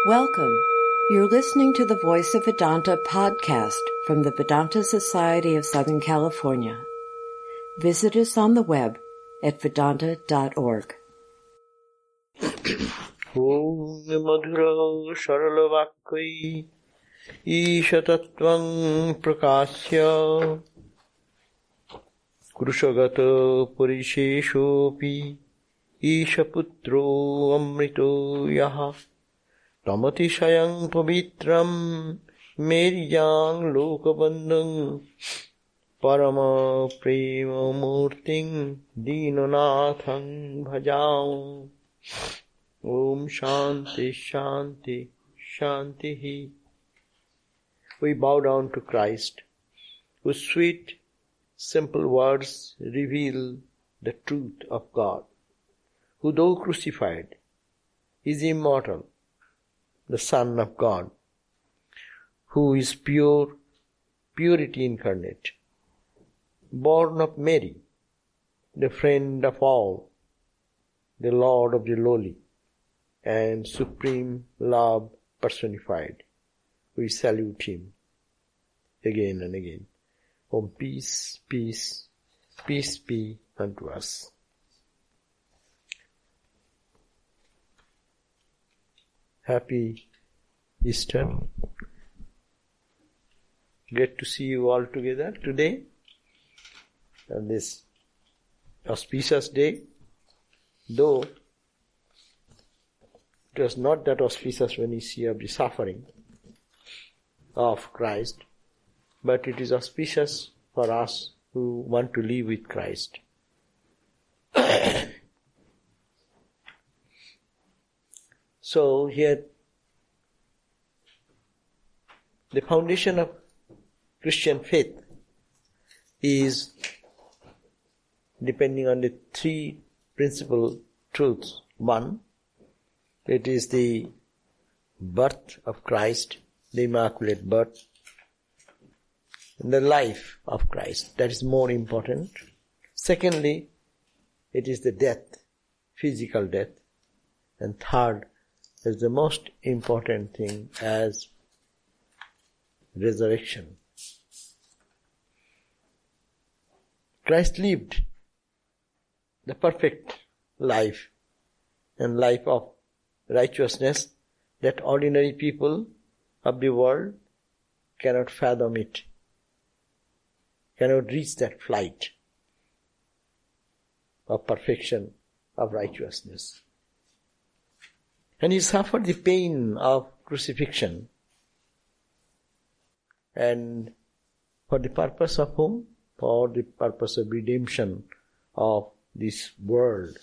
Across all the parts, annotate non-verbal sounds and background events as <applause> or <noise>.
Welcome. You're listening to the Voice of Vedanta podcast from the Vedanta Society of Southern California. Visit us on the web at vedanta.org. ॐ मधुर सरलवाक्यै ईशतत्त्वं प्रकाश्य कृशगतपुरिशेषोऽपि ईशपुत्रोऽमृतो यः রমতি পবিত্রম মেরিয়াং লোকবন্ধুং পরম প্রেম মূর্তিং দীননাথং ভজাও ওম শান্তি শান্তি শান্তি we bow down to Christ, whose sweet, simple words reveal the truth of God, who though crucified, is immortal, the Son of God, who is pure, purity incarnate, born of Mary, the friend of all, the Lord of the lowly and supreme love personified. We salute him again and again. Om peace, peace, peace be unto us. Happy Easter. Um, Great to see you all together today on this auspicious day, though it was not that auspicious when you see of the suffering of Christ, but it is auspicious for us who want to live with Christ. <coughs> so here, the foundation of Christian faith is depending on the three principal truths. One, it is the birth of Christ, the Immaculate Birth, and the life of Christ. That is more important. Secondly, it is the death, physical death. And third is the most important thing as resurrection. Christ lived the perfect life and life of righteousness that ordinary people of the world cannot fathom it, cannot reach that flight of perfection of righteousness. And he suffered the pain of crucifixion. And for the purpose of whom? For the purpose of redemption of this world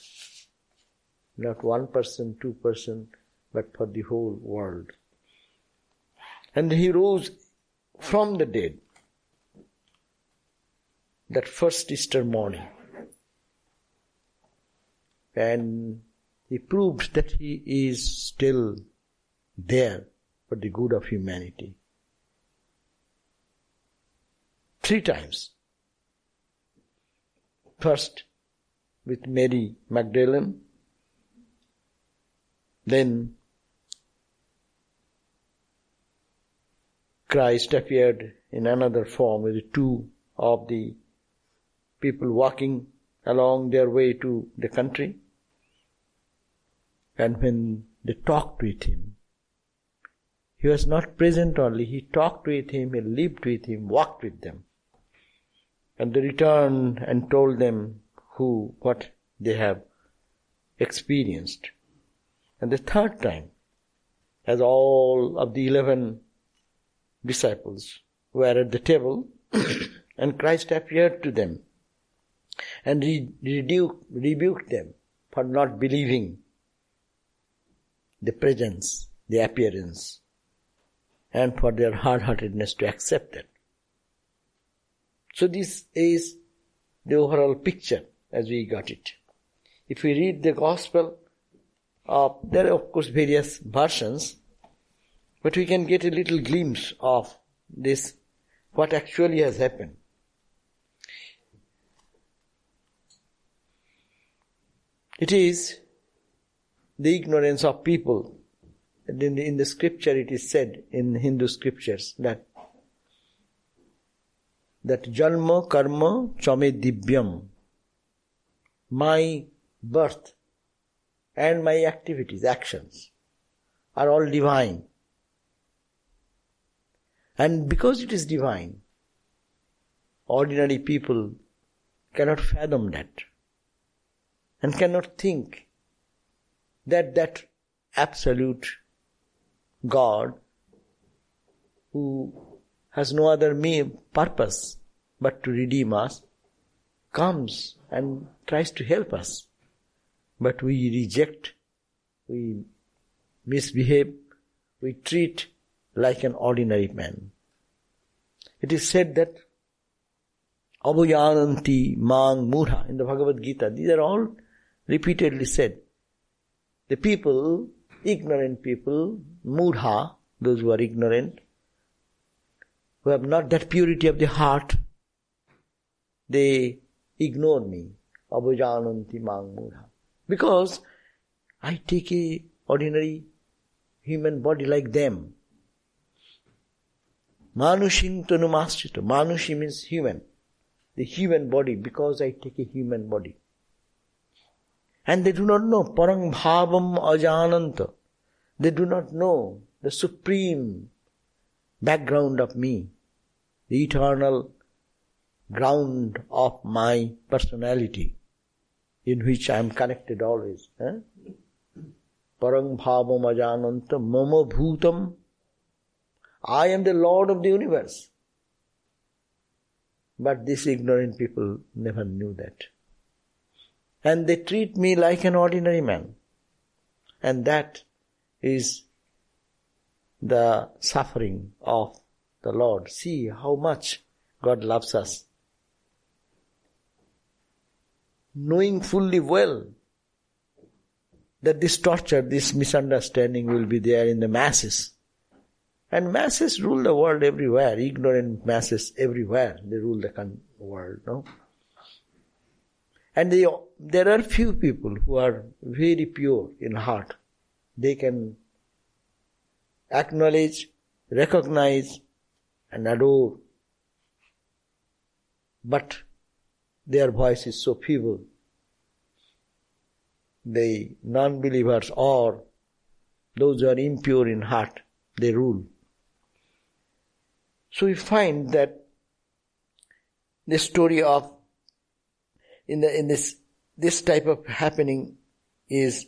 not one person, two person, but for the whole world. And he rose from the dead that first Easter morning. And he proved that he is still there for the good of humanity. Three times. First, with Mary Magdalene, then Christ appeared in another form with two of the people walking along their way to the country. And when they talked with him, he was not present only, he talked with him, he lived with him, walked with them. And they returned and told them who, what they have experienced. And the third time, as all of the eleven disciples were at the table, <coughs> and Christ appeared to them and re- rebu- rebuked them for not believing the presence, the appearance, and for their hard-heartedness to accept it. So this is the overall picture as we got it. If we read the gospel, uh, there are of course various versions, but we can get a little glimpse of this, what actually has happened. It is the ignorance of people. In the, in the scripture it is said in Hindu scriptures that that janma karma chame divyam my birth and my activities actions are all divine. And because it is divine ordinary people cannot fathom that and cannot think that that absolute God who has no other purpose but to redeem us comes and tries to help us. But we reject, we misbehave, we treat like an ordinary man. It is said that Abhuyananti Mang Mudha in the Bhagavad Gita, these are all repeatedly said. The people, ignorant people, Mudha, those who are ignorant, who have not that purity of the heart, they ignore me. Abhujananti Mang Mudha. Because I take a ordinary human body like them. Manushing tanumastrita. Manushi means human. The human body because I take a human body. And they do not know parang bhavam ajananta. They do not know the supreme background of me, the eternal ground of my personality in which I am connected always. Eh? Parang bhavam ajananta mama bhutam. I am the Lord of the universe. But these ignorant people never knew that and they treat me like an ordinary man. And that is the suffering of the Lord. See how much God loves us. Knowing fully well that this torture, this misunderstanding will be there in the masses. And masses rule the world everywhere, ignorant masses everywhere, they rule the world, no? And they, there are few people who are very pure in heart. They can acknowledge, recognize, and adore. But their voice is so feeble. The non believers or those who are impure in heart, they rule. So we find that the story of in the in this this type of happening is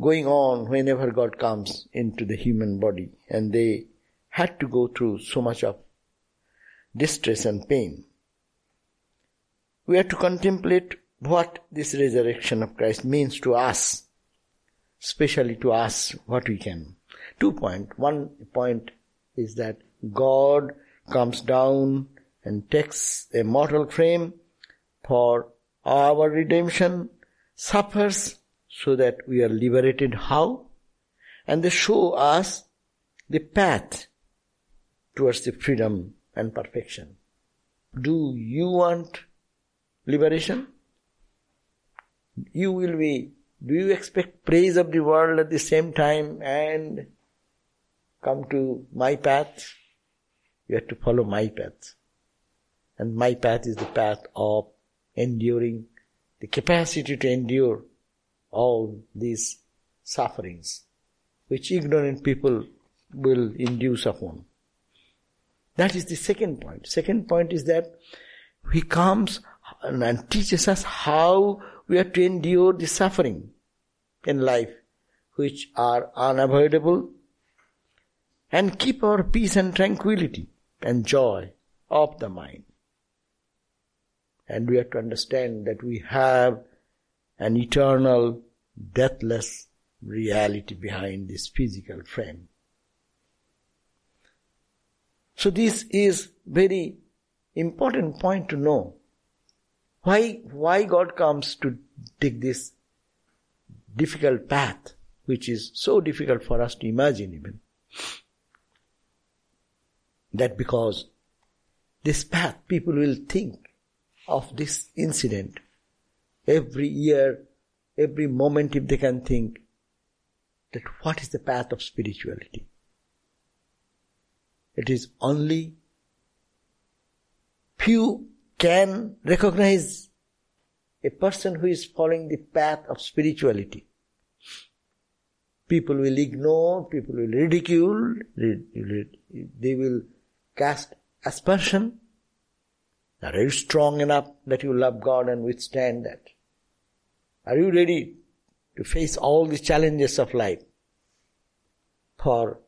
going on whenever God comes into the human body and they had to go through so much of distress and pain. We have to contemplate what this resurrection of Christ means to us, especially to us, what we can. Two points. One point is that God comes down and takes a mortal frame for our redemption suffers so that we are liberated. How? And they show us the path towards the freedom and perfection. Do you want liberation? You will be, do you expect praise of the world at the same time and come to my path? You have to follow my path. And my path is the path of enduring, the capacity to endure all these sufferings, which ignorant people will induce upon. That is the second point. Second point is that he comes and teaches us how we are to endure the suffering in life, which are unavoidable, and keep our peace and tranquility and joy of the mind. And we have to understand that we have an eternal, deathless reality behind this physical frame. So this is very important point to know. Why, why God comes to take this difficult path, which is so difficult for us to imagine even. That because this path people will think of this incident. Every year, every moment, if they can think, that what is the path of spirituality? It is only few can recognize a person who is following the path of spirituality. People will ignore, people will ridicule, they will cast aspersion. Are you strong enough that you love God and withstand that? Are you ready to face all the challenges of life for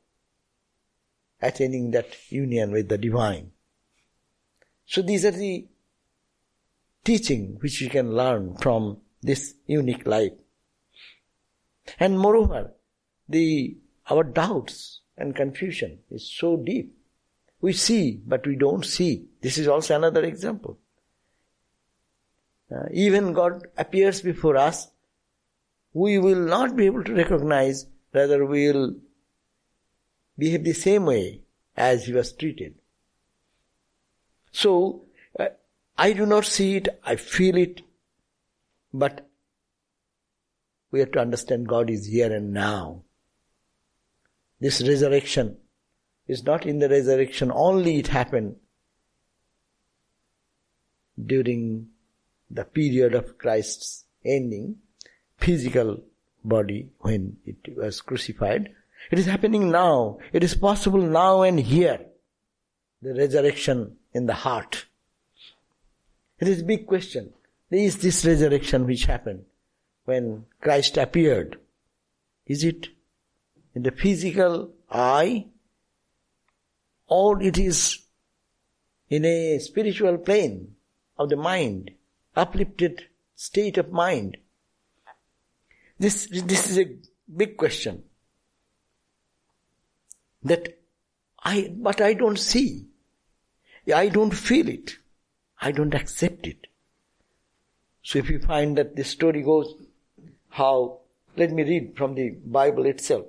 attaining that union with the divine? So these are the teaching which we can learn from this unique life. And moreover, the our doubts and confusion is so deep. We see, but we don't see. This is also another example. Uh, even God appears before us, we will not be able to recognize, rather, we will behave the same way as He was treated. So, uh, I do not see it, I feel it, but we have to understand God is here and now. This resurrection is not in the resurrection only it happened during the period of Christ's ending, physical body when it was crucified. It is happening now. It is possible now and here. The resurrection in the heart. It is a big question. Is this resurrection which happened when Christ appeared? Is it in the physical eye or it is in a spiritual plane of the mind? uplifted state of mind? This, this is a big question. That I, but I don't see. I don't feel it. I don't accept it. So if you find that the story goes how, let me read from the Bible itself.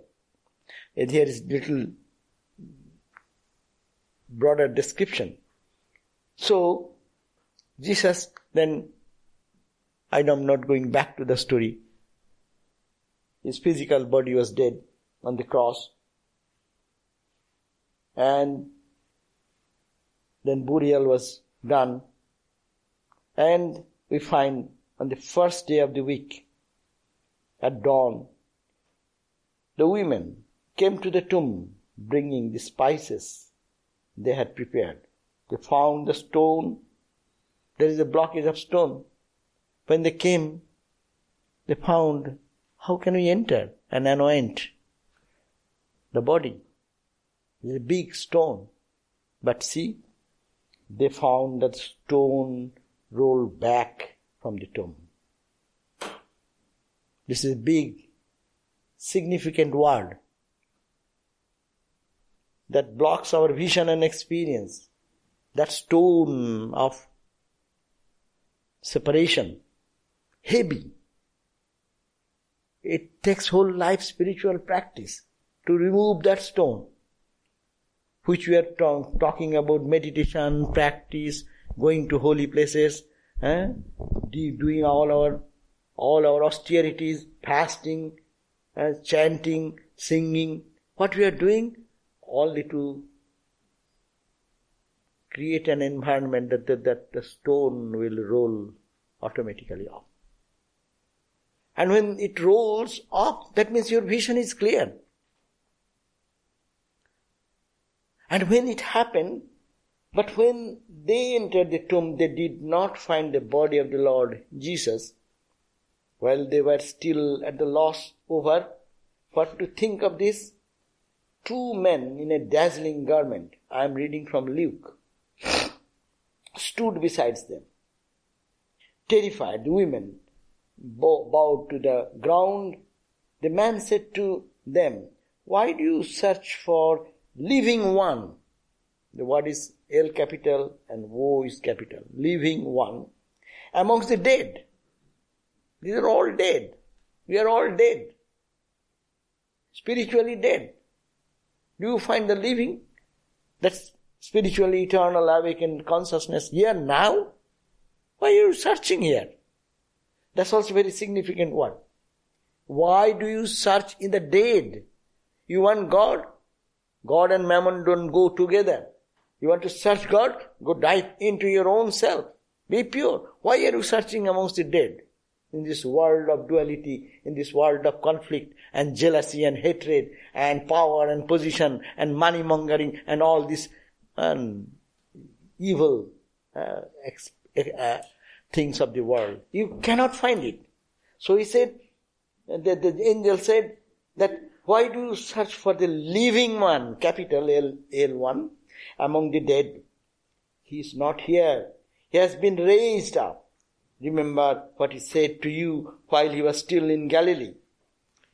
And here is little broader description. So, Jesus then I am not going back to the story. His physical body was dead on the cross. And then burial was done. And we find on the first day of the week, at dawn, the women came to the tomb bringing the spices they had prepared. They found the stone. There is a blockage of stone. When they came, they found how can we enter and anoint the body? It's a big stone. But see, they found that stone rolled back from the tomb. This is a big, significant word that blocks our vision and experience. That stone of separation heavy. It takes whole life spiritual practice to remove that stone, which we are talking about meditation, practice, going to holy places, eh? doing all our all our austerities, fasting, uh, chanting, singing. What we are doing, only to create an environment that, that, that the stone will roll automatically off. And when it rolls off, that means your vision is clear. And when it happened, but when they entered the tomb, they did not find the body of the Lord Jesus. While they were still at the loss over what to think of this, two men in a dazzling garment, I am reading from Luke, stood beside them. Terrified the women bowed to the ground. The man said to them, Why do you search for living one? The word is L capital and O is capital. Living one amongst the dead. These are all dead. We are all dead. Spiritually dead. Do you find the living? That's spiritually eternal awakened consciousness here now? Why are you searching here? That's also very significant one. Why do you search in the dead? You want God? God and mammon don't go together. You want to search God? Go dive into your own self. Be pure. Why are you searching amongst the dead? In this world of duality, in this world of conflict and jealousy and hatred and power and position and money mongering and all this um, evil uh, uh, things of the world. You cannot find it. So he said, the, the angel said that why do you search for the living one, capital L, L1, among the dead? He is not here. He has been raised up. Remember what he said to you while he was still in Galilee.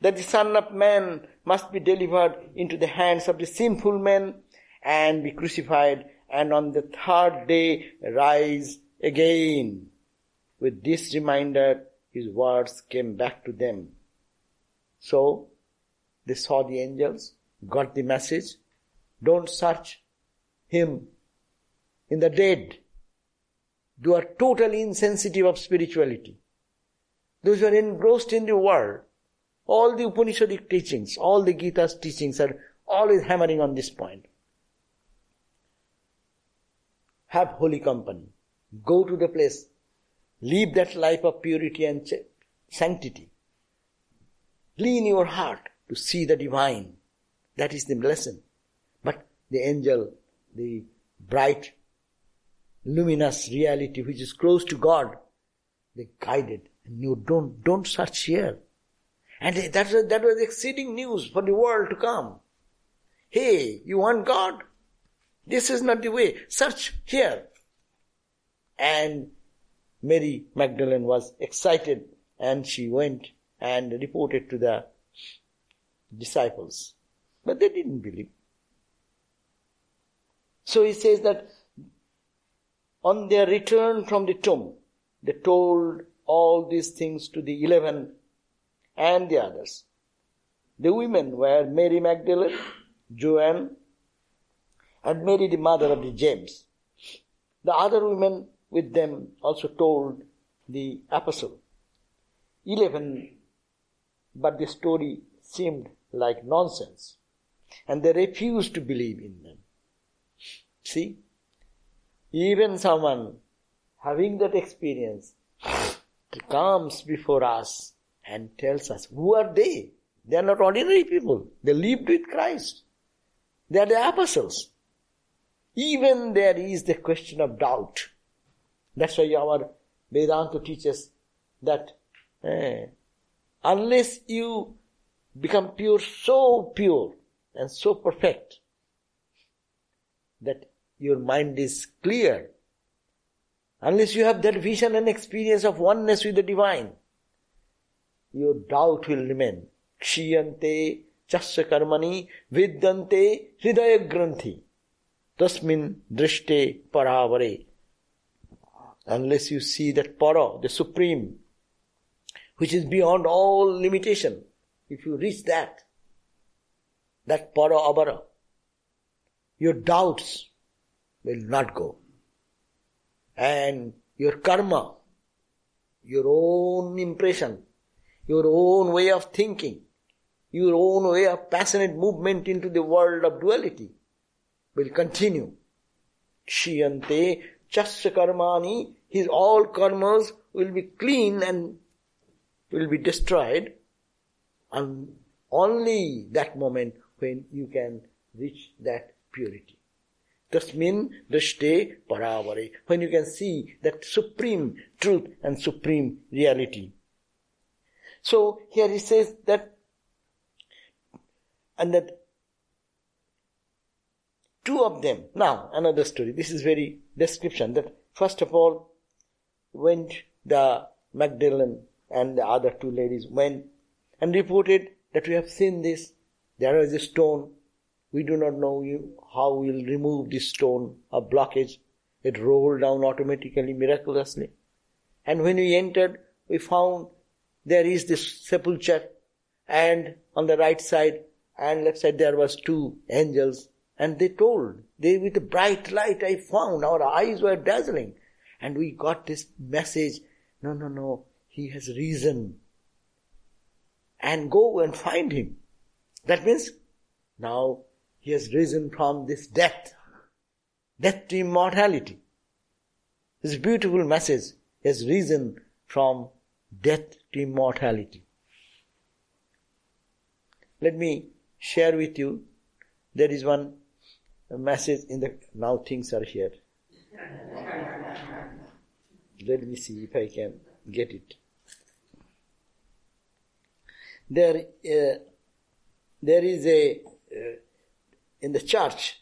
That the Son of Man must be delivered into the hands of the sinful men and be crucified and on the third day rise again. With this reminder, his words came back to them. So, they saw the angels, got the message. Don't search him in the dead. You are totally insensitive of spirituality. Those who are engrossed in the world, all the Upanishadic teachings, all the Gita's teachings are always hammering on this point. Have holy company. Go to the place. Live that life of purity and sanctity. Clean your heart to see the divine. That is the lesson. But the angel, the bright, luminous reality which is close to God, they guided and knew, don't, don't search here. And that was, that was exceeding news for the world to come. Hey, you want God? This is not the way. Search here. And Mary Magdalene was excited and she went and reported to the disciples. But they didn't believe. So he says that on their return from the tomb, they told all these things to the eleven and the others. The women were Mary Magdalene, Joanne, and Mary the mother of the James. The other women with them also told the apostle. Eleven, but the story seemed like nonsense. And they refused to believe in them. See? Even someone having that experience comes before us and tells us, who are they? They are not ordinary people. They lived with Christ. They are the apostles. Even there is the question of doubt. That's why our Vedanta teaches that eh, unless you become pure, so pure and so perfect that your mind is clear, unless you have that vision and experience of oneness with the divine, your doubt will remain. Kshiyante chasya karmani vidyante hridaya granthi tasmin drishte paravare. Unless you see that para, the supreme, which is beyond all limitation, if you reach that, that para abara, your doubts will not go. And your karma, your own impression, your own way of thinking, your own way of passionate movement into the world of duality will continue. Shiyante chasya karmani, his all karmas will be clean and will be destroyed and only that moment when you can reach that purity. Tasmin drishte paravare. When you can see that supreme truth and supreme reality. So here he says that, and that two of them, now another story, this is very description that first of all went the Magdalene and the other two ladies went and reported that we have seen this. There is a stone. We do not know you how we'll remove this stone of blockage. It rolled down automatically, miraculously. And when we entered, we found there is this sepulchre and on the right side and left side there was two angels and they told they with a bright light i found our eyes were dazzling and we got this message no no no he has risen and go and find him. That means now he has risen from this death, death to immortality. This beautiful message he has risen from death to immortality. Let me share with you. There is one message in the now things are here. Let me see if I can get it. There, uh, there is a uh, in the church.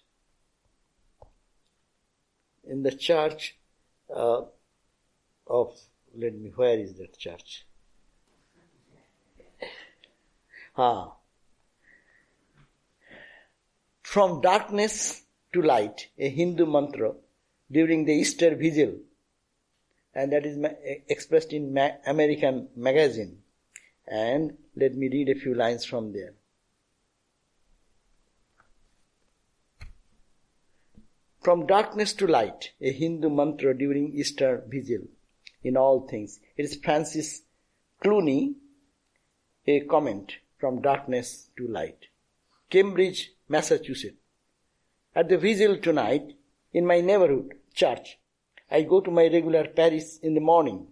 In the church uh, of let me where is that church? Ah, from darkness to light, a Hindu mantra during the Easter Vigil, and that is expressed in American magazine. And let me read a few lines from there. From darkness to light, a Hindu mantra during Easter Vigil in all things. It is Francis Clooney, a comment from darkness to light. Cambridge, Massachusetts. At the vigil tonight, in my neighborhood church, I go to my regular parish in the morning.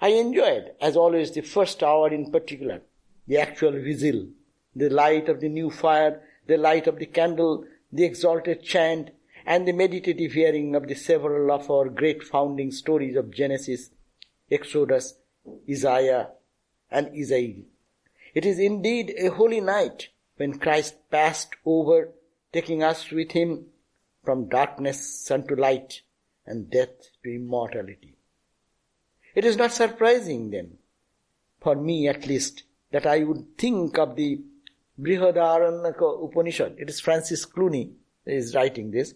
I enjoyed, as always, the first hour in particular, the actual vigil, the light of the new fire, the light of the candle, the Exsultet chant, and the meditative hearing of the several of our great founding stories of Genesis, Exodus, Isaiah, and Isaiah. It is indeed a holy night when Christ passed over, taking us with him from darkness unto light and death to immortality. It is not surprising then, for me at least, that I would think of the Brihadaranyaka Upanishad. It is Francis Clooney who is writing this.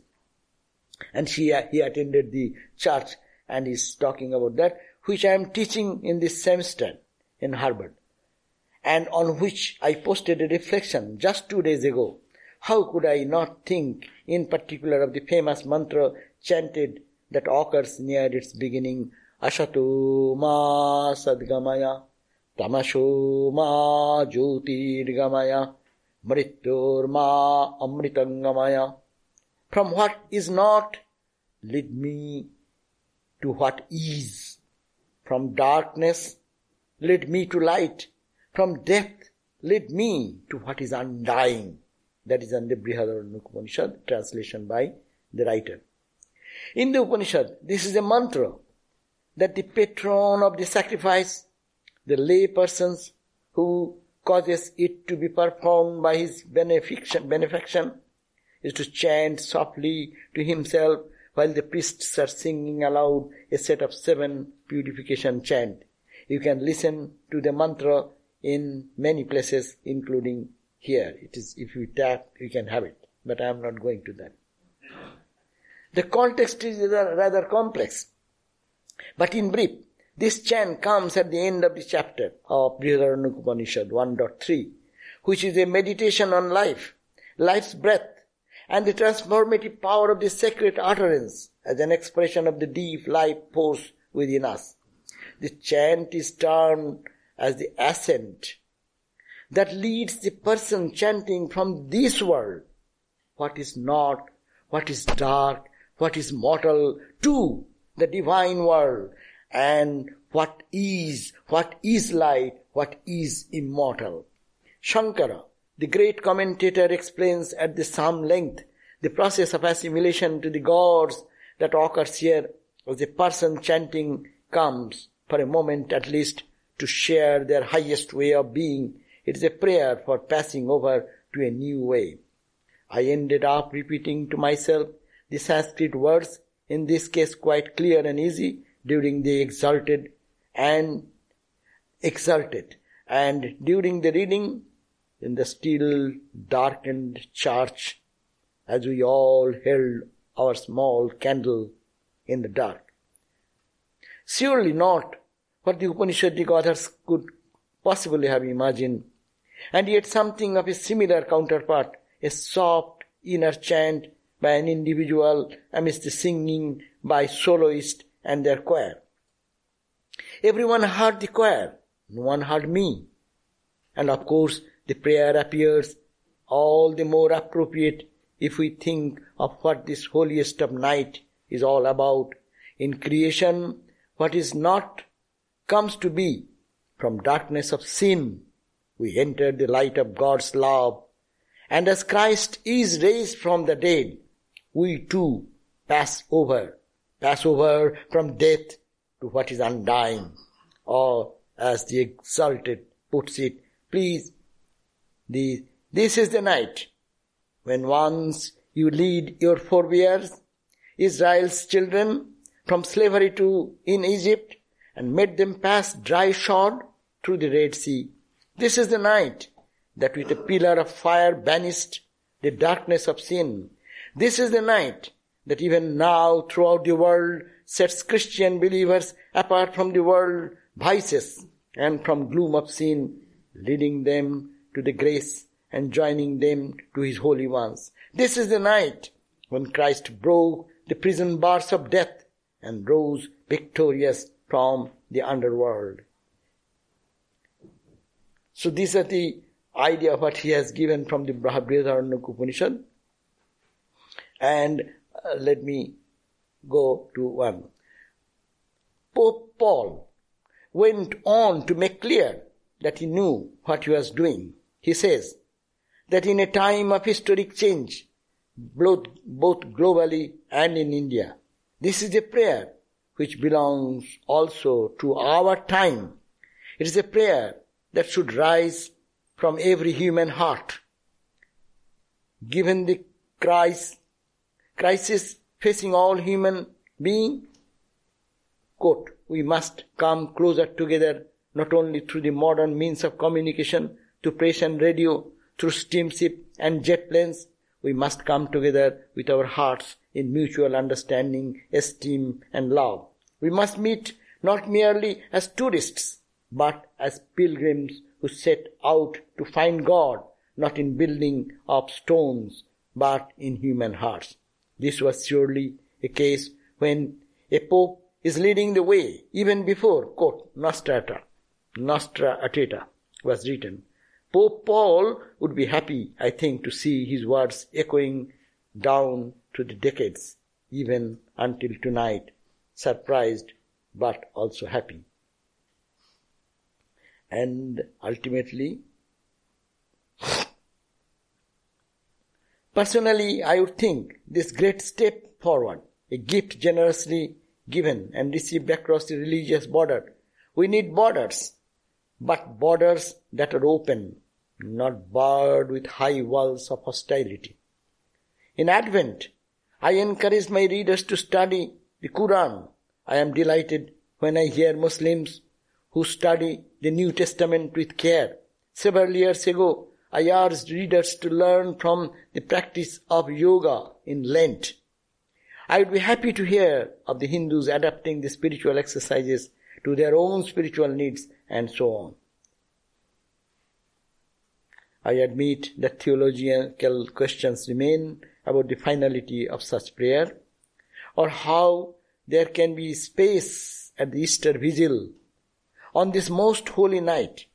And she, he attended the church and is talking about that, which I am teaching in this semester in Harvard and on which I posted a reflection just two days ago. How could I not think in particular of the famous mantra chanted that occurs near its beginning, Ashato ma sadgamaya, tamasho ma jyotirgamaya, mrityor ma amritangamaya. From what is not, lead me to what is. From darkness, lead me to light from death, lead me to what is undying. That is under Brihadaranyaka Upanishad, translation by the writer. In the Upanishad, this is a mantra that the patron of the sacrifice, the lay persons who causes it to be performed by his benefaction, benefaction is to chant softly to himself while the priests are singing aloud a set of seven purification chant. You can listen to the mantra in many places, including here. It is, if you tap, you can have it. But I am not going to that. The context is rather complex. But in brief, this chant comes at the end of the chapter of Brihadaranyaka Upanishad 1.3, which is a meditation on life, life's breath, and the transformative power of the sacred utterance as an expression of the deep life force within us. The chant is termed as the ascent that leads the person chanting from this world what is not, what is dark, what is mortal to the divine world and what is, what is light, what is immortal. Shankara, the great commentator explains at the some length the process of assimilation to the gods that occurs here as the person chanting comes for a moment at least to share their highest way of being. It is a prayer for passing over to a new way. I ended up repeating to myself the Sanskrit words, in this case quite clear and easy, during the exalted and exalted. And during the reading, in the still darkened church, as we all held our small candle in the dark. Surely not what the Upanishadic authors could possibly have imagined. And yet something of a similar counterpart, a soft inner chant by an individual amidst the singing by soloists and their choir. Everyone heard the choir, no one heard me. And of course, the prayer appears all the more appropriate if we think of what this holiest of night is all about. In creation, what is not comes to be. From darkness of sin, we enter the light of God's love. And as Christ is raised from the dead, we too pass over, pass over from death to what is undying. Or as the Exsultet puts it, please, the, this is the night when once you lead your forebears, Israel's children, from slavery to in Egypt and made them pass dry shod through the Red Sea. This is the night that with a pillar of fire banished the darkness of sin. This is the night that even now throughout the world sets Christian believers apart from the world vices and from gloom of sin, leading them to the grace and joining them to his holy ones. This is the night when Christ broke the prison bars of death and rose victorious from the underworld. So these are the idea of what he has given from the Brihadaranyaka Upanishad. And uh, let me go to one. Pope Paul went on to make clear that he knew what he was doing. He says that in a time of historic change, both, globally and in India, this is a prayer which belongs also to our time. It is a prayer that should rise from every human heart. Given the crisis, crisis facing all human beings, quote, we must come closer together not only through the modern means of communication, to press and radio, through steamship and jet planes, we must come together with our hearts in mutual understanding, esteem, and love. We must meet not merely as tourists, but as pilgrims who set out to find God, not in building of stones, but in human hearts. This was surely a case when a pope is leading the way, even before, quote, Nostra Aetate was written. Pope Paul would be happy, I think, to see his words echoing down to the decades, even until tonight, surprised but also happy. And ultimately, personally, I would think this great step forward, a gift generously given and received across the religious border. We need borders but borders that are open, not barred with high walls of hostility. In Advent, I encourage my readers to study the Quran. I am delighted when I hear Muslims who study the New Testament with care. Several years ago, I urged readers to learn from the practice of yoga in Lent. I would be happy to hear of the Hindus adapting the spiritual exercises to their own spiritual needs and so on. I admit that theological questions remain about the finality of such prayer or how there can be space at the Easter Vigil on this most holy night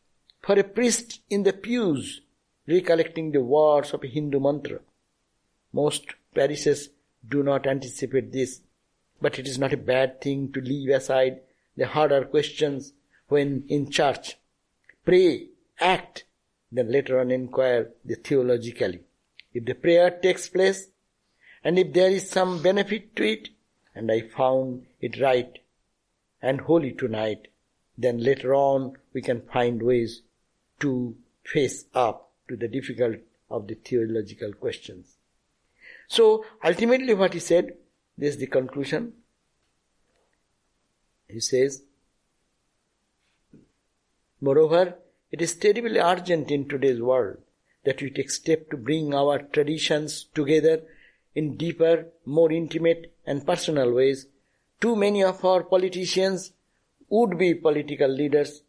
for a priest in the pews recollecting the words of a Hindu mantra. Most parishes do not anticipate this, but it is not a bad thing to leave aside the harder questions when in church. Pray, act, then later on inquire the theologically. If the prayer takes place, and if there is some benefit to it, and I found it right and holy tonight, then later on we can find ways to face up to the difficult of the theological questions. So ultimately what he said, this is the conclusion. He says, Moreover, it is terribly urgent in today's world that we take steps to bring our traditions together in deeper, more intimate and personal ways. Too many of our politicians, would be political leaders,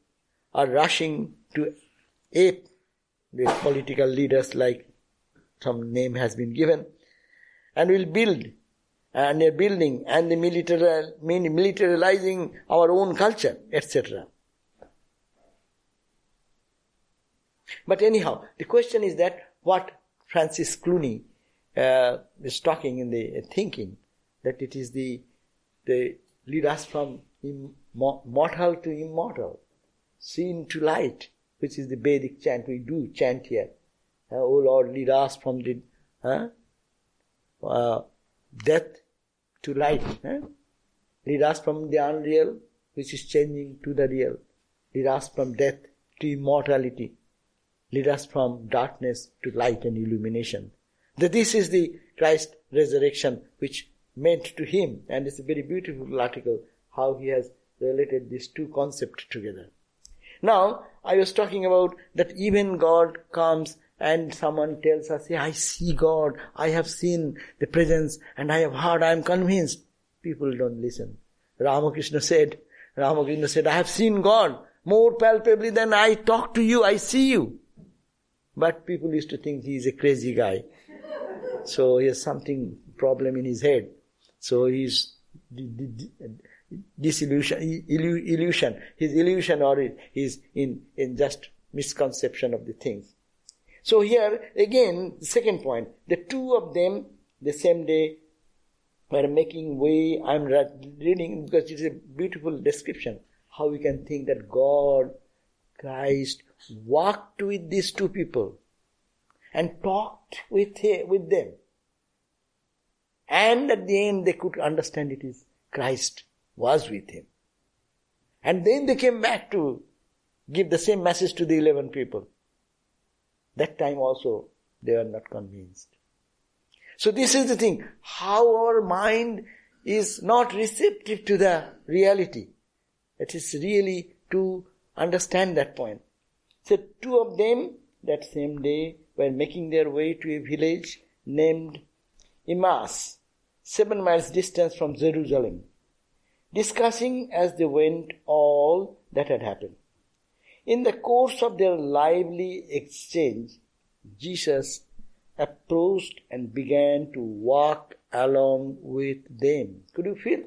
are rushing to ape the political leaders like some name has been given and will build and they're building and the militarizing our own culture, etc. But anyhow, the question is that what Francis Clooney uh, is talking in the thinking that it is the the lead us from mortal to immortal, seen to light, which is the Vedic chant we do chant here. Uh, oh Lord, lead us from the uh, death to light. Uh, lead us from the unreal, which is changing to the real. Lead us from death to immortality. Lead us from darkness to light and illumination. That this is the Christ resurrection which meant to him, and it's a very beautiful article how he has related these two concepts together. Now, I was talking about that even God comes and someone tells us, I see God, I have seen the presence, and I have heard, I am convinced. People don't listen. Ramakrishna said, Ramakrishna said, I have seen God more palpably than I talk to you, I see you. But people used to think he is a crazy guy. So he has something problem in his head. So he's disillusion, illusion, his illusion or his in, in just misconception of the things. So here again, second point, the two of them the same day were making way. I'm reading because it's a beautiful description how we can think that God, Christ, walked with these two people and talked with, with them. And at the end they could understand it is Christ was with him. And then they came back to give the same message to the 11 people. That time also they were not convinced. So this is the thing, how our mind is not receptive to the reality. It is really to understand that point. So two of them that same day were making their way to a village named Emmaus, seven miles distance from Jerusalem discussing as they went all that had happened. In the course of their lively exchange, Jesus approached and began to walk along with them. Could you feel?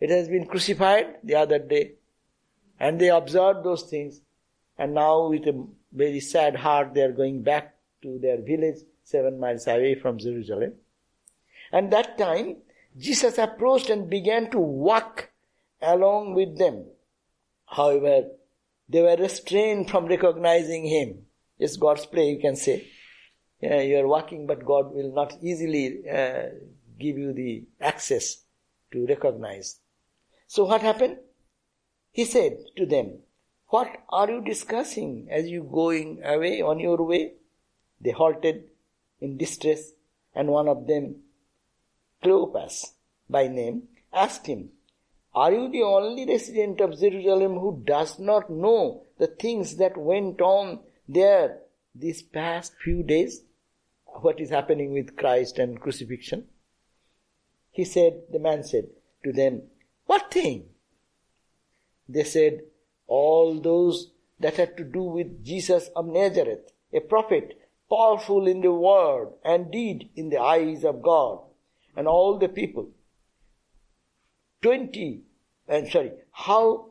It has been crucified the other day, and they observed those things, and now with a very sad heart they are going back to their village seven miles away from Jerusalem. And that time Jesus approached and began to walk along with them. However, they were restrained from recognizing him. It's God's play, you can say. You are walking, but God will not easily uh, give you the access to recognize. So what happened? He said to them, What are you discussing as you going away on your way? They halted in distress, and one of them Cleopas by name, asked him, Are you the only resident of Jerusalem who does not know the things that went on there these past few days? What is happening with Christ and crucifixion? He said, the man said to them, What thing? They said, All those that had to do with Jesus of Nazareth, a prophet, powerful in the word and deed in the eyes of God and all the people. 20, and sorry, how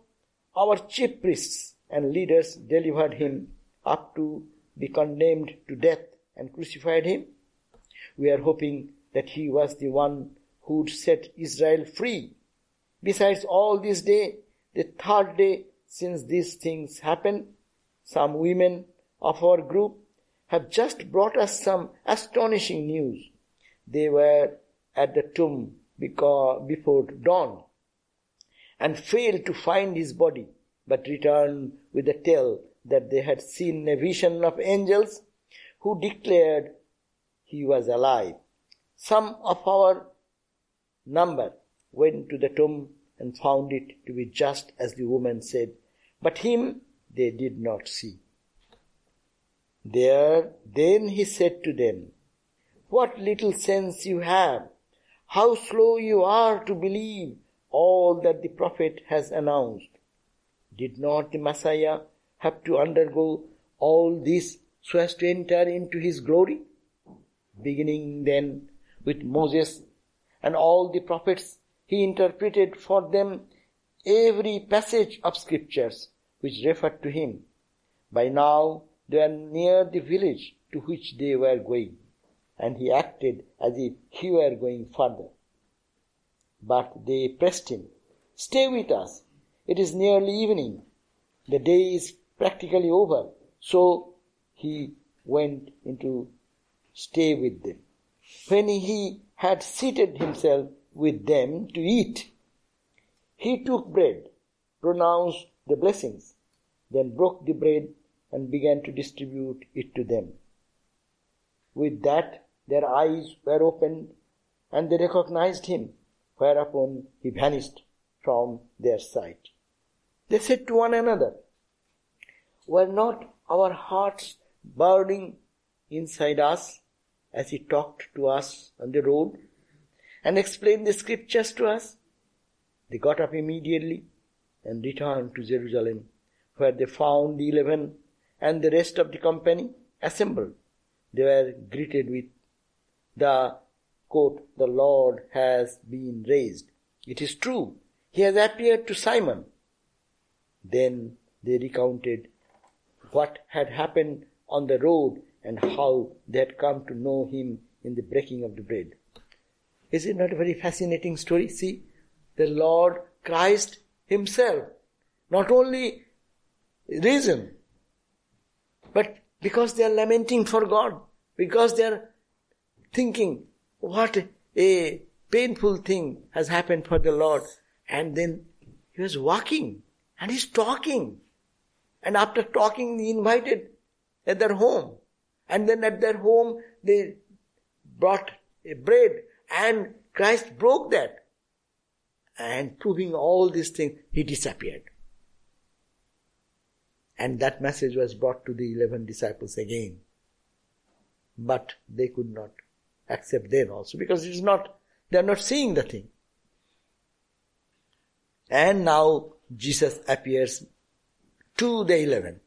our chief priests and leaders delivered him up to be condemned to death and crucified him. We are hoping that he was the one who'd set Israel free. Besides all this day, the third day since these things happened, some women of our group have just brought us some astonishing news. They were at the tomb before dawn and failed to find his body, but returned with the tale that they had seen a vision of angels who declared he was alive. Some of our number went to the tomb and found it to be just as the woman said, but him they did not see. There, then he said to them, What little sense you have! How slow you are to believe all that the prophet has announced. Did not the Messiah have to undergo all this so as to enter into his glory? Beginning then with Moses and all the prophets, he interpreted for them every passage of scriptures which referred to him. By now, they were near the village to which they were going, and he acted as if he were going further. But they pressed him, Stay with us. It is nearly evening. The day is practically over. So he went into stay with them. When he had seated himself with them to eat, he took bread, pronounced the blessings, then broke the bread and began to distribute it to them. With that, their eyes were opened and they recognized him, whereupon he vanished from their sight. They said to one another, Were not our hearts burning inside us as he talked to us on the road and explain the scriptures to us? They got up immediately and returned to Jerusalem, where they found the eleven and the rest of the company assembled. They were greeted with the quote, the Lord has been raised. It is true. He has appeared to Simon. Then they recounted what had happened on the road and how they had come to know him in the breaking of the bread. Is it not a very fascinating story? See, the Lord Christ Himself not only reason, but because they are lamenting for God, because they are thinking what a painful thing has happened for the Lord, and then he was walking and he's talking. And after talking, he invited at their home. And then at their home, they brought a bread and Christ broke that. And proving all these things, he disappeared. And that message was brought to the eleven disciples again. But they could not accept then also because it is not, they are not seeing the thing. And now Jesus appears to the eleven.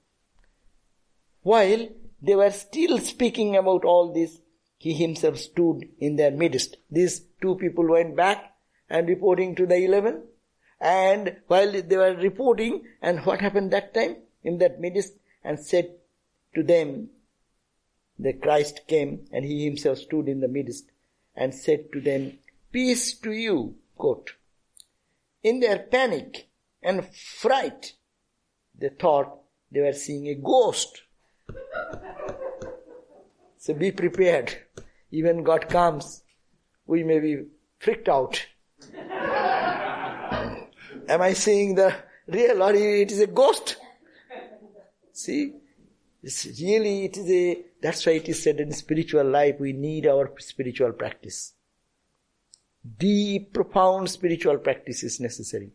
While they were still speaking about all this, he himself stood in their midst. These two people went back and reporting to the eleven. And while they were reporting, and what happened that time? In that midst, and said to them, the Christ came and he himself stood in the midst and said to them, Peace to you, quote. In their panic and fright, they thought they were seeing a ghost. So be prepared. Even God comes, we may be freaked out. <laughs> Am I seeing the real or it is a ghost? See? It's really, it is a, that's why it is said in spiritual life, we need our spiritual practice. Deep, profound spiritual practice is necessary.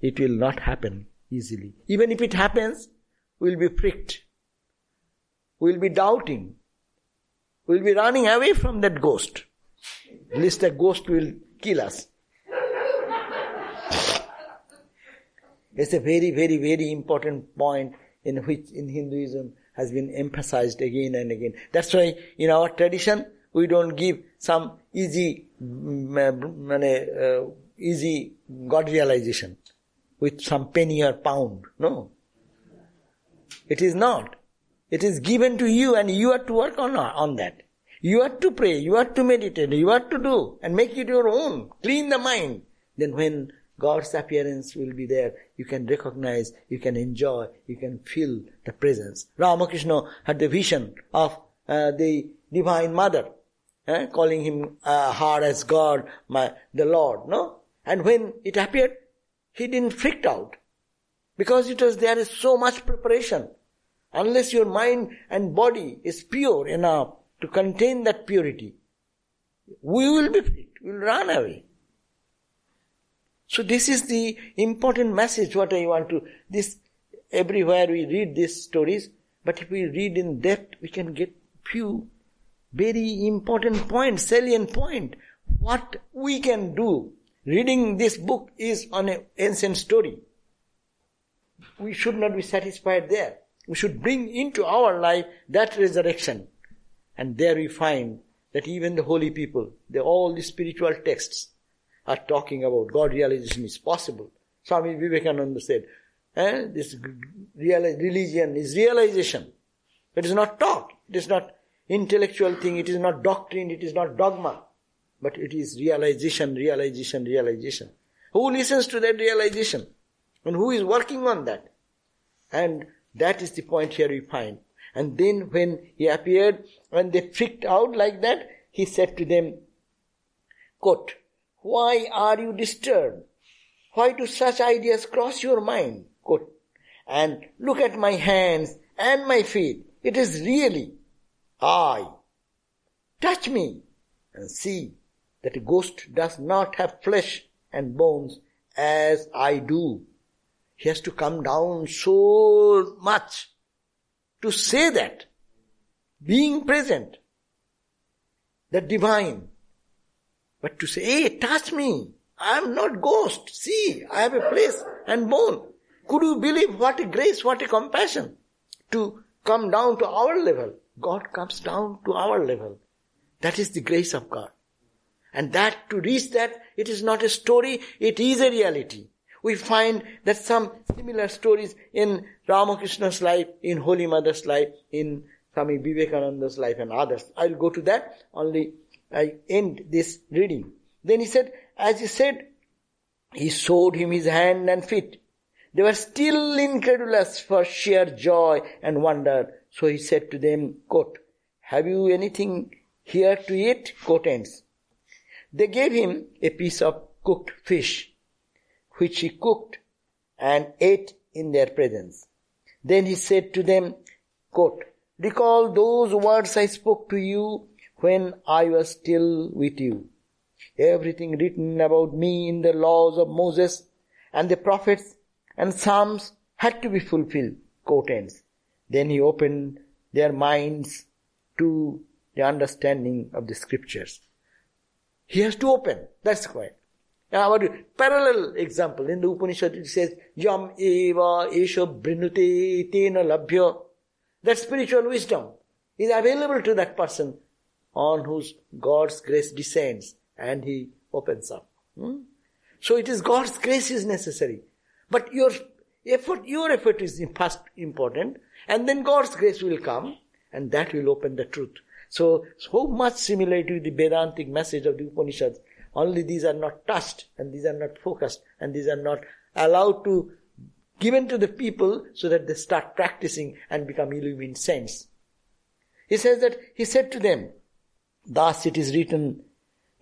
It will not happen easily. Even if it happens, we'll be pricked. We'll be doubting. We'll be running away from that ghost. At least the ghost will kill us. it's a very, very, very important point in which in Hinduism has been emphasized again and again. That's why in our tradition we don't give some easy, mm, uh, mm, uh, easy God realization with some penny or pound. No. It is not. It is given to you and you are to work on, on that. You are to pray, you are to meditate, you are to do and make it your own. Clean the mind. Then when God's appearance will be there. You can recognize, you can enjoy, you can feel the presence. Ramakrishna had the vision of uh, the Divine Mother, eh, calling him uh, her as God, my, the Lord, no? And when it appeared, he didn't freak out. Because it was, there is so much preparation. Unless your mind and body is pure enough to contain that purity, we will be freaked, we will run away. So this is the important message what I want to, this, everywhere we read these stories, but if we read in depth, we can get few very important points, salient point. What we can do. Reading this book is on an ancient story. We should not be satisfied there. We should bring into our life that resurrection. And there we find that even the holy people, all the spiritual texts, are talking about God realization is possible. Swami Vivekananda said, eh, this real, religion is realization. It is not talk. It is not intellectual thing. It is not doctrine. It is not dogma. But it is realization, realization, realization. Who listens to that realization? And who is working on that? And that is the point here we find. And then when he appeared, when they freaked out like that, he said to them, quote, Why are you disturbed? Why do such ideas cross your mind? Quote, and look at my hands and my feet. It is really I. Touch me and see that a ghost does not have flesh and bones as I do. He has to come down so much to say that. Being present. The divine. But to say, hey, touch me. I am not ghost. See, I have a flesh and bone. Could you believe what a grace, what a compassion to come down to our level? God comes down to our level. That is the grace of God. And that, to reach that, it is not a story, it is a reality. We find that some similar stories in Ramakrishna's life, in Holy Mother's life, in Swami Vivekananda's life and others. I'll go to that, only I end this reading. Then he said, as he said, he showed him his hand and feet. They were still incredulous for sheer joy and wonder. So he said to them, quote, Have you anything here to eat? Quote ends. They gave him a piece of cooked fish, which he cooked and ate in their presence. Then he said to them, quote, Recall those words I spoke to you when I was still with you. Everything written about me in the laws of Moses and the prophets and Psalms had to be fulfilled. Quote ends. Then he opened their minds to the understanding of the scriptures. He has to open. That's why. Now, parallel example in the Upanishad it says, Yam eva esha brinute tena labhya. That spiritual wisdom is available to that person on whose God's grace descends and he opens up. Hmm? So it is God's grace is necessary. But your effort, your effort is first important and then God's grace will come and that will open the truth. So, so much similar to the Vedantic message of the Upanishads. Only these are not touched and these are not focused and these are not allowed to given to the people so that they start practicing and become illumined saints. He says that he said to them, Thus it is written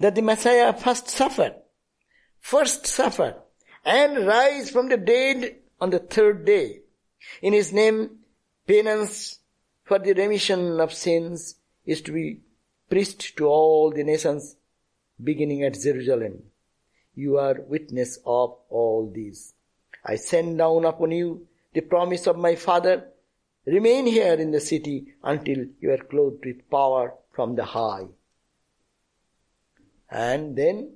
that the Messiah first suffered, first suffered, and rise from the dead on the third day. In his name, penance for the remission of sins is to be preached to all the nations, beginning at Jerusalem. You are witness of all these. I send down upon you the promise of my Father. Remain here in the city until you are clothed with power from the high. And then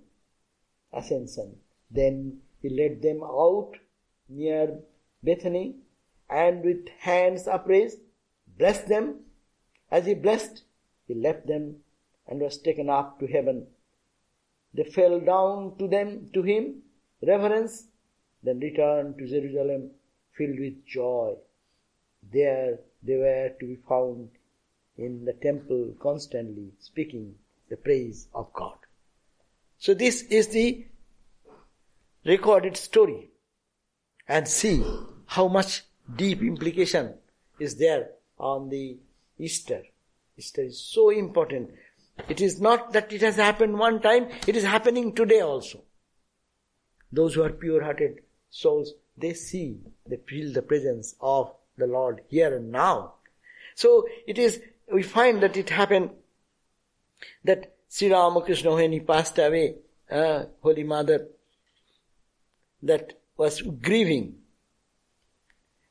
ascension. Then he led them out near Bethany and with hands upraised, blessed them. As he blessed, he left them and was taken up to heaven. They fell down to them, to him, reverence, then returned to Jerusalem filled with joy. There they were to be found in the temple constantly speaking the praise of God. So this is the recorded story. And see how much deep implication is there on the Easter. Easter is so important. It is not that it has happened one time, it is happening today also. Those who are pure hearted souls, they see, they feel the presence of the Lord here and now. So it is, we find that it happened that Sri Ramakrishna, when he passed away, uh, Holy Mother, that was grieving.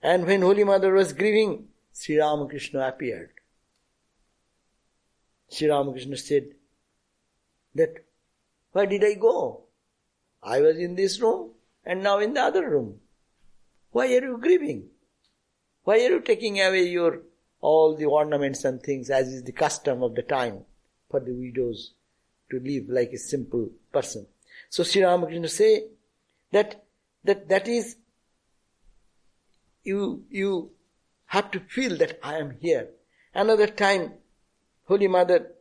And when Holy Mother was grieving, Sri Ramakrishna appeared. Sri Ramakrishna said that, where did I go? I was in this room and now in the other room. Why are you grieving? Why are you taking away your all the ornaments and things as is the custom of the time for the widows to live like a simple person? So Sri Ramakrishna say that that that is you you have to feel that I am here Another time, Holy Mother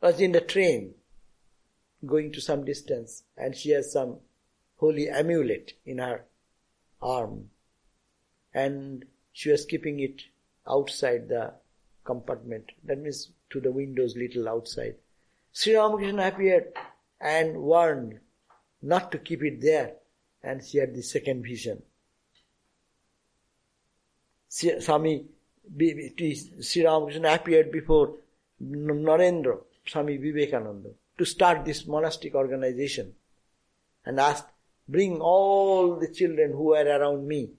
was in the train going to some distance and she has some holy amulet in her arm and she was keeping it outside the compartment. That means to the windows little outside. Sri Ramakrishna appeared and warned not to keep it there and she had the second vision. Swami Sri Ramakrishna appeared before Narendra, Swami Vivekananda, to start this monastic organization and asked, bring all the children who are around me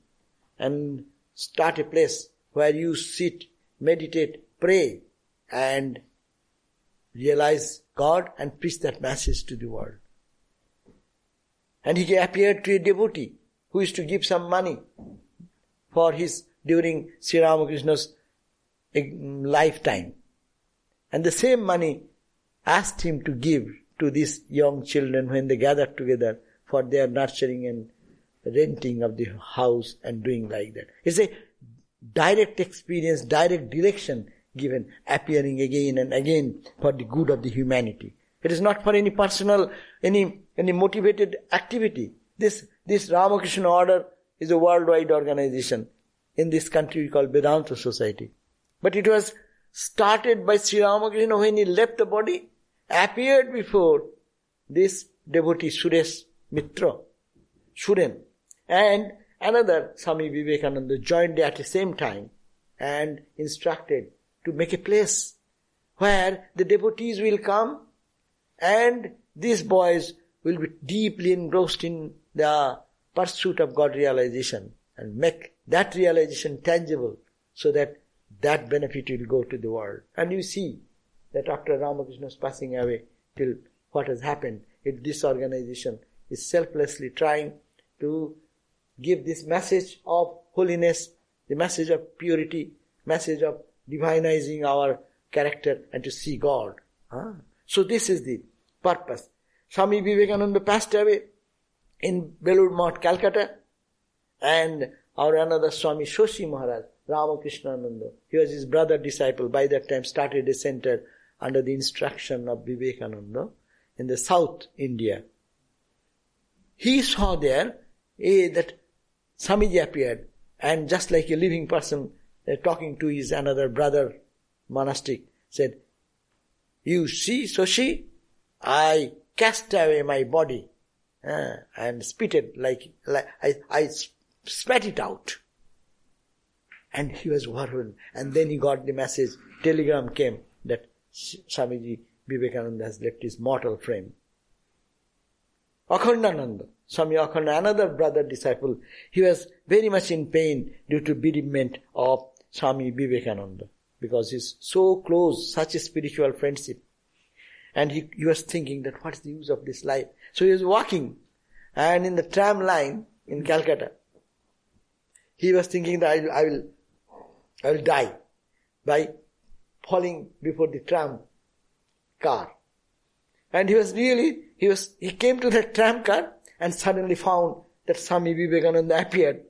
and start a place where you sit, meditate, pray and realize God and preach that message to the world. And he appeared to a devotee who used to give some money for his during Sri Ramakrishna's eh, lifetime. And the same money asked him to give to these young children when they gathered together for their nurturing and renting of the house and doing like that. It's a direct experience, direct direction given, appearing again and again for the good of the humanity. It is not for any personal, any, any motivated activity. This, this Ramakrishna order is a worldwide organization. In this country we call Vedanta Society. But it was started by Sri Ramakrishna when he left the body, appeared before this devotee Suresh Mitra, Suren, and another Swami Vivekananda joined at the same time and instructed to make a place where the devotees will come and these boys will be deeply engrossed in the pursuit of God realization and make that realization tangible so that that benefit will go to the world. And you see that after Ramakrishna's passing away, till what has happened, it, this organization is selflessly trying to give this message of holiness, the message of purity, message of divinizing our character and to see God. Huh? So this is the purpose. Swami Vivekananda passed away in Belur Math, Calcutta, and our another Swami Shoshi Maharaj, Ramakrishna he was his brother disciple, by that time started a center under the instruction of Vivekananda in the South India. He saw there eh, that Swamiji appeared. And just like a living person uh, talking to his another brother monastic said, you see, Shoshi, I cast away my body uh, and spit it like, like I, I spat it out. And he was worried. And then he got the message, telegram came that Swamiji Vivekananda has left his mortal frame. Akhandananda, Swami Akhanda, another brother disciple, he was very much in pain due to bereavement of Swami Vivekananda because he's so close, such a spiritual friendship. And he, he was thinking that what's the use of this life? So he was walking and in the tram line in Calcutta, he was thinking that I will, I will, I will die by falling before the tram car. And he was really, he was, he came to that tram car and suddenly found that Swami Vivekananda appeared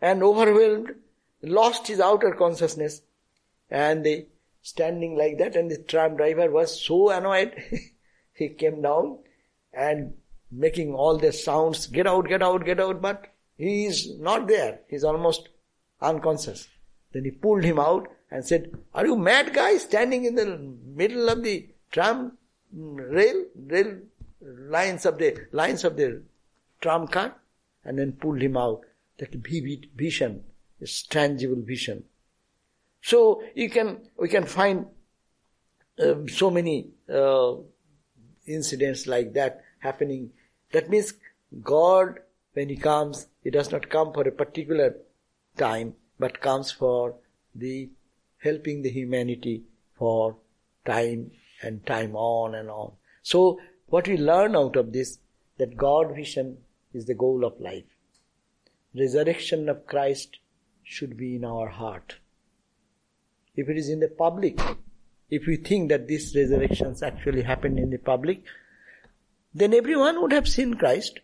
and overwhelmed, lost his outer consciousness and standing like that and the tram driver was so annoyed. <laughs> he came down and making all the sounds, get out, get out, get out, but he is not there. He's almost unconscious. Then he pulled him out and said, Are you mad guy standing in the middle of the tram rail, rail lines of the lines of the tram car? And then pulled him out. That vision is tangible vision. So you can we can find uh, so many uh, incidents like that happening. That means God, when He comes, He does not come for a particular time, but comes for the helping the humanity for time and time on and on. So what we learn out of this, that God vision is the goal of life. Resurrection of Christ should be in our heart. If it is in the public, if we think that these resurrections actually happened in the public, then everyone would have seen Christ.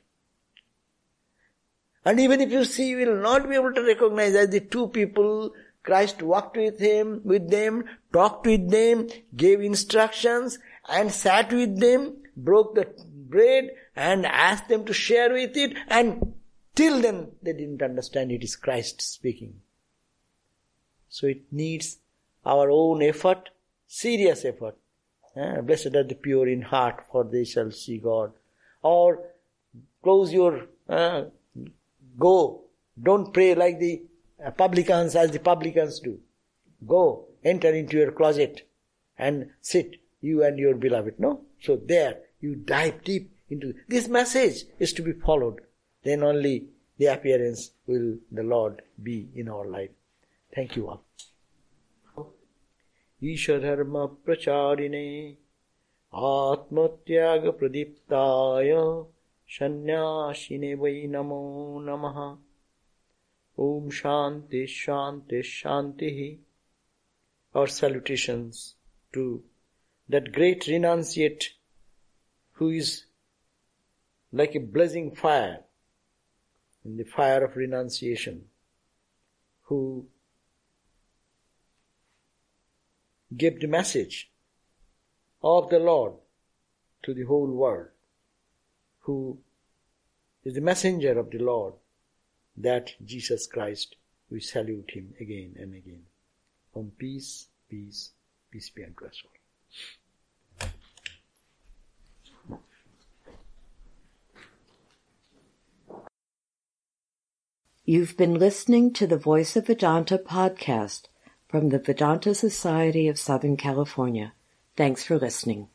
And even if you see, you will not be able to recognize as the two people Christ walked with him, with them, talked with them, gave instructions, and sat with them, broke the bread, and asked them to share with it, and till then they didn't understand it is Christ speaking. So it needs our own effort, serious effort. Eh? Blessed are the pure in heart, for they shall see God. Or close your, uh, go. Don't pray like the publicans as the publicans do. Go, enter into your closet and sit, you and your beloved. No? So there, you dive deep into this message is to be followed. Then only the appearance will the Lord be in our life. Thank you all. ईशधर्म प्रचारिणे आत्मत्याग प्रदीप्ताय सन्यासिने वै नमो नमः ॐ शान्ति शान्ति शान्तिः Our salutations to that great renunciate who is like a blazing fire in the fire of renunciation, who gave the message of the Lord to the whole world, who is the messenger of the Lord, that Jesus Christ, we salute him again and again. From peace, peace, peace be unto us all. You've been listening to the Voice of Vedanta podcast from the Vedanta Society of Southern California. Thanks for listening.